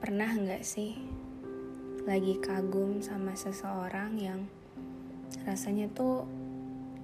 pernah nggak sih lagi kagum sama seseorang yang rasanya tuh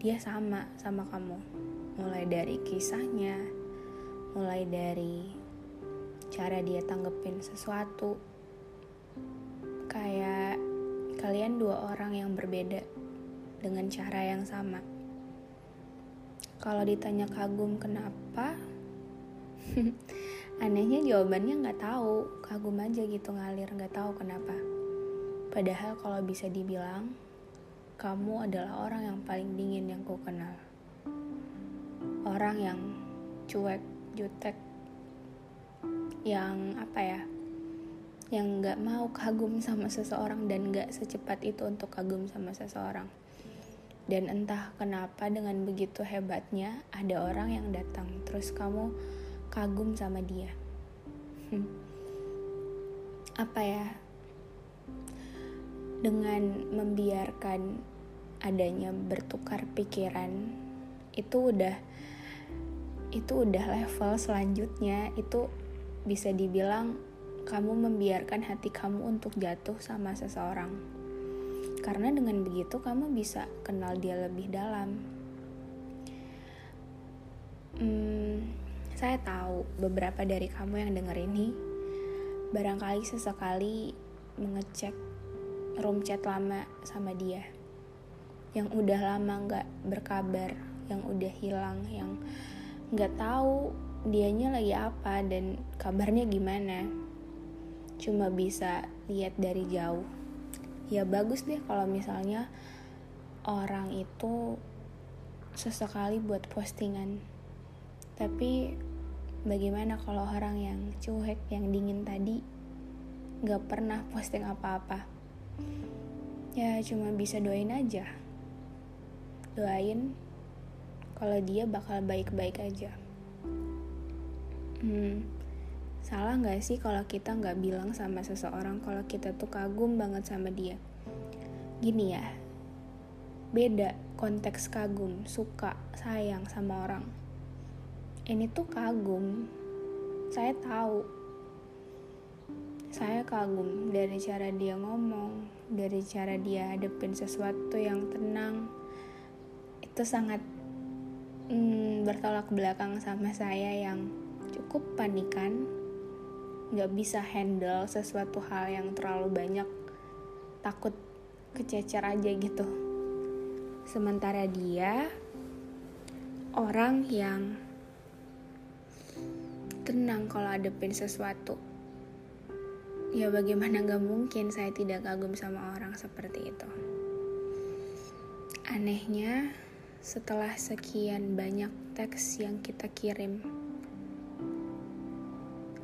dia sama sama kamu? Mulai dari kisahnya, mulai dari cara dia tanggepin sesuatu. Kayak kalian dua orang yang berbeda dengan cara yang sama. Kalau ditanya kagum kenapa? Anehnya jawabannya nggak tahu, kagum aja gitu ngalir, nggak tahu kenapa. Padahal kalau bisa dibilang, kamu adalah orang yang paling dingin yang ku kenal. Orang yang cuek, jutek, yang apa ya, yang nggak mau kagum sama seseorang dan nggak secepat itu untuk kagum sama seseorang. Dan entah kenapa dengan begitu hebatnya ada orang yang datang, terus kamu kagum sama dia. Hmm. Apa ya? Dengan membiarkan adanya bertukar pikiran itu udah itu udah level selanjutnya itu bisa dibilang kamu membiarkan hati kamu untuk jatuh sama seseorang. Karena dengan begitu kamu bisa kenal dia lebih dalam. Saya tahu beberapa dari kamu yang denger ini barangkali sesekali mengecek room chat lama sama dia yang udah lama nggak berkabar, yang udah hilang, yang nggak tahu dianya lagi apa dan kabarnya gimana. Cuma bisa lihat dari jauh. Ya bagus deh kalau misalnya orang itu sesekali buat postingan. Tapi bagaimana kalau orang yang cuek, yang dingin tadi nggak pernah posting apa-apa? Ya cuma bisa doain aja. Doain kalau dia bakal baik-baik aja. Hmm, salah nggak sih kalau kita nggak bilang sama seseorang kalau kita tuh kagum banget sama dia? Gini ya, beda konteks kagum, suka, sayang sama orang. Ini tuh kagum, saya tahu. Saya kagum dari cara dia ngomong, dari cara dia hadepin sesuatu yang tenang. Itu sangat hmm, bertolak belakang sama saya yang cukup panikan, nggak bisa handle sesuatu hal yang terlalu banyak, takut kececer aja gitu. Sementara dia orang yang tenang kalau hadepin sesuatu. Ya bagaimana gak mungkin saya tidak kagum sama orang seperti itu. Anehnya, setelah sekian banyak teks yang kita kirim,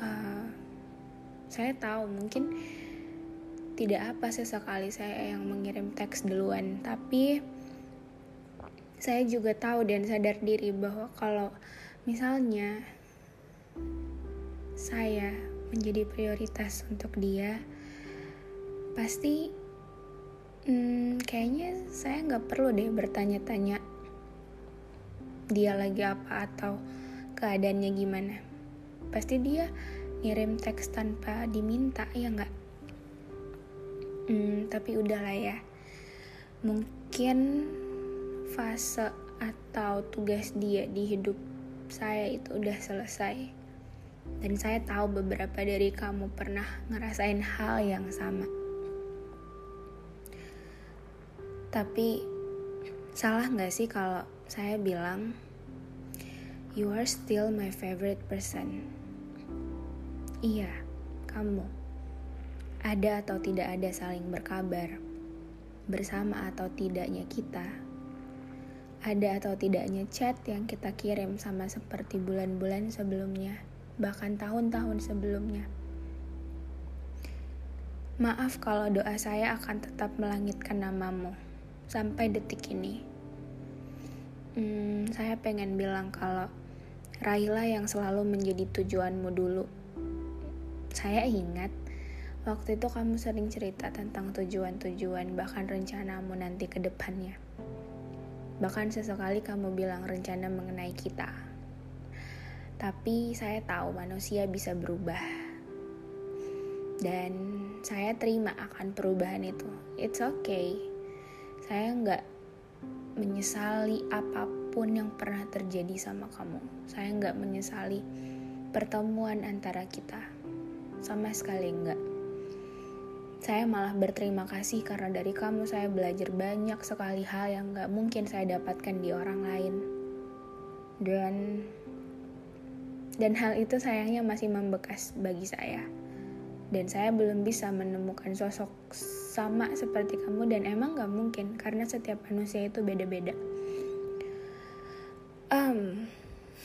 uh, saya tahu mungkin tidak apa sesekali saya yang mengirim teks duluan, tapi saya juga tahu dan sadar diri bahwa kalau misalnya saya menjadi prioritas untuk dia, pasti hmm, kayaknya saya nggak perlu deh bertanya-tanya dia lagi apa atau keadaannya gimana. Pasti dia ngirim teks tanpa diminta ya nggak? Hmm, tapi udahlah ya. Mungkin fase atau tugas dia di hidup saya itu udah selesai. Dan saya tahu beberapa dari kamu pernah ngerasain hal yang sama. Tapi salah nggak sih kalau saya bilang you are still my favorite person? Iya, kamu. Ada atau tidak ada saling berkabar, bersama atau tidaknya kita, Ada atau tidaknya chat yang kita kirim sama seperti bulan-bulan sebelumnya, bahkan tahun-tahun sebelumnya. Maaf kalau doa saya akan tetap melangitkan namamu sampai detik ini. Hmm, saya pengen bilang kalau raihlah yang selalu menjadi tujuanmu dulu. Saya ingat waktu itu kamu sering cerita tentang tujuan-tujuan bahkan rencanamu nanti ke depannya. Bahkan sesekali kamu bilang rencana mengenai kita. Tapi saya tahu manusia bisa berubah. Dan saya terima akan perubahan itu. It's okay. Saya nggak menyesali apa pun yang pernah terjadi sama kamu. Saya nggak menyesali pertemuan antara kita. Sama sekali nggak. Saya malah berterima kasih karena dari kamu saya belajar banyak sekali hal yang gak mungkin saya dapatkan di orang lain. Dan dan hal itu sayangnya masih membekas bagi saya. Dan saya belum bisa menemukan sosok sama seperti kamu dan emang gak mungkin karena setiap manusia itu beda-beda. Um,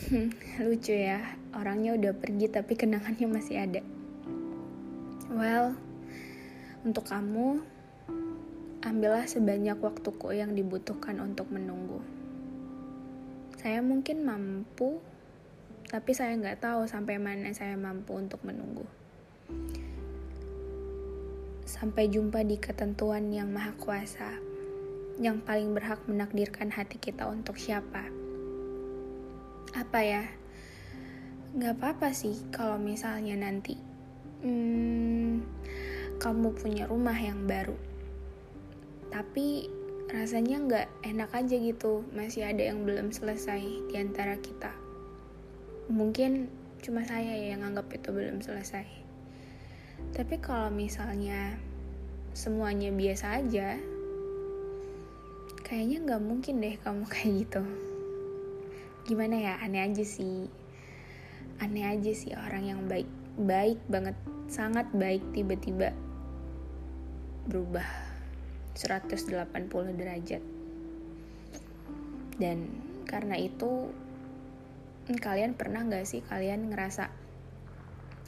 lucu ya, orangnya udah pergi tapi kenangannya masih ada. Well, untuk kamu, ambillah sebanyak waktuku yang dibutuhkan untuk menunggu. Saya mungkin mampu, tapi saya nggak tahu sampai mana saya mampu untuk menunggu. Sampai jumpa di ketentuan yang maha kuasa, yang paling berhak menakdirkan hati kita untuk siapa. Apa ya? Nggak apa-apa sih kalau misalnya nanti. Hmm, kamu punya rumah yang baru. Tapi rasanya nggak enak aja gitu, masih ada yang belum selesai di antara kita. Mungkin cuma saya ya yang anggap itu belum selesai. Tapi kalau misalnya semuanya biasa aja, kayaknya nggak mungkin deh kamu kayak gitu. Gimana ya, aneh aja sih. Aneh aja sih orang yang baik, baik banget, sangat baik tiba-tiba berubah 180 derajat dan karena itu kalian pernah gak sih kalian ngerasa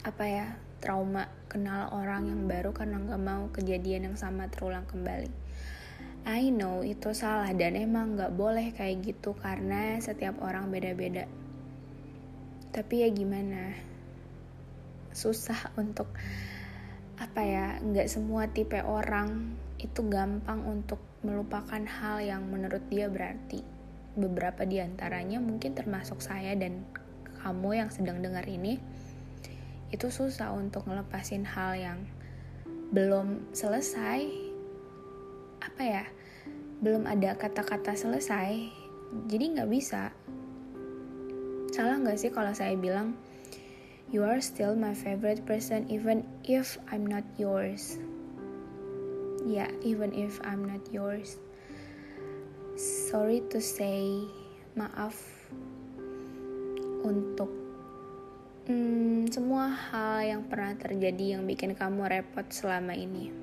apa ya trauma kenal orang yang baru karena gak mau kejadian yang sama terulang kembali? I know itu salah dan emang gak boleh kayak gitu karena setiap orang beda-beda. Tapi ya gimana? Susah untuk apa ya nggak semua tipe orang itu gampang untuk melupakan hal yang menurut dia berarti beberapa di antaranya mungkin termasuk saya dan kamu yang sedang dengar ini itu susah untuk ngelepasin hal yang belum selesai apa ya belum ada kata-kata selesai jadi nggak bisa salah nggak sih kalau saya bilang You are still my favorite person even if I'm not yours. Yeah, even if I'm not yours. Sorry to say, maaf untuk hmm, semua hal yang pernah terjadi yang bikin kamu repot selama ini.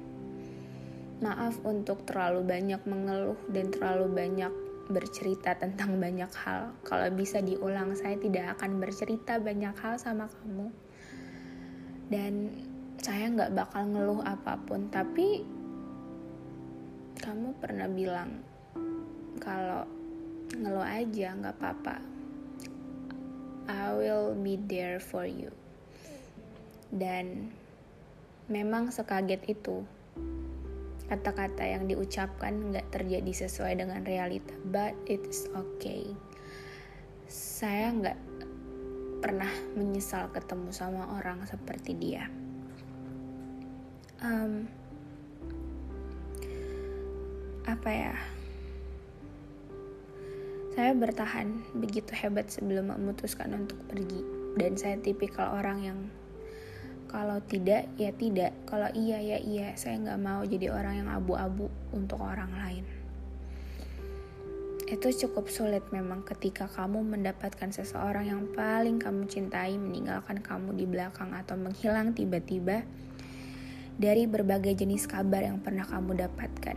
Maaf untuk terlalu banyak mengeluh dan terlalu banyak bercerita tentang banyak hal. Kalau bisa diulang, saya tidak akan bercerita banyak hal sama kamu. Dan saya nggak bakal ngeluh apa pun, tapi kamu pernah bilang kalau ngeluh aja nggak apa-apa. I will be there for you. Dan memang sekaget itu kata-kata yang diucapkan nggak terjadi sesuai dengan realita, but it's okay. Saya nggak pernah menyesal ketemu sama orang seperti dia. Um, apa ya? Saya bertahan begitu hebat sebelum memutuskan untuk pergi, dan saya tipikal orang yang kalau tidak, ya tidak. Kalau iya, ya iya. Saya nggak mau jadi orang yang abu-abu untuk orang lain. Itu cukup sulit memang ketika kamu mendapatkan seseorang yang paling kamu cintai meninggalkan kamu di belakang atau menghilang tiba-tiba dari berbagai jenis kabar yang pernah kamu dapatkan.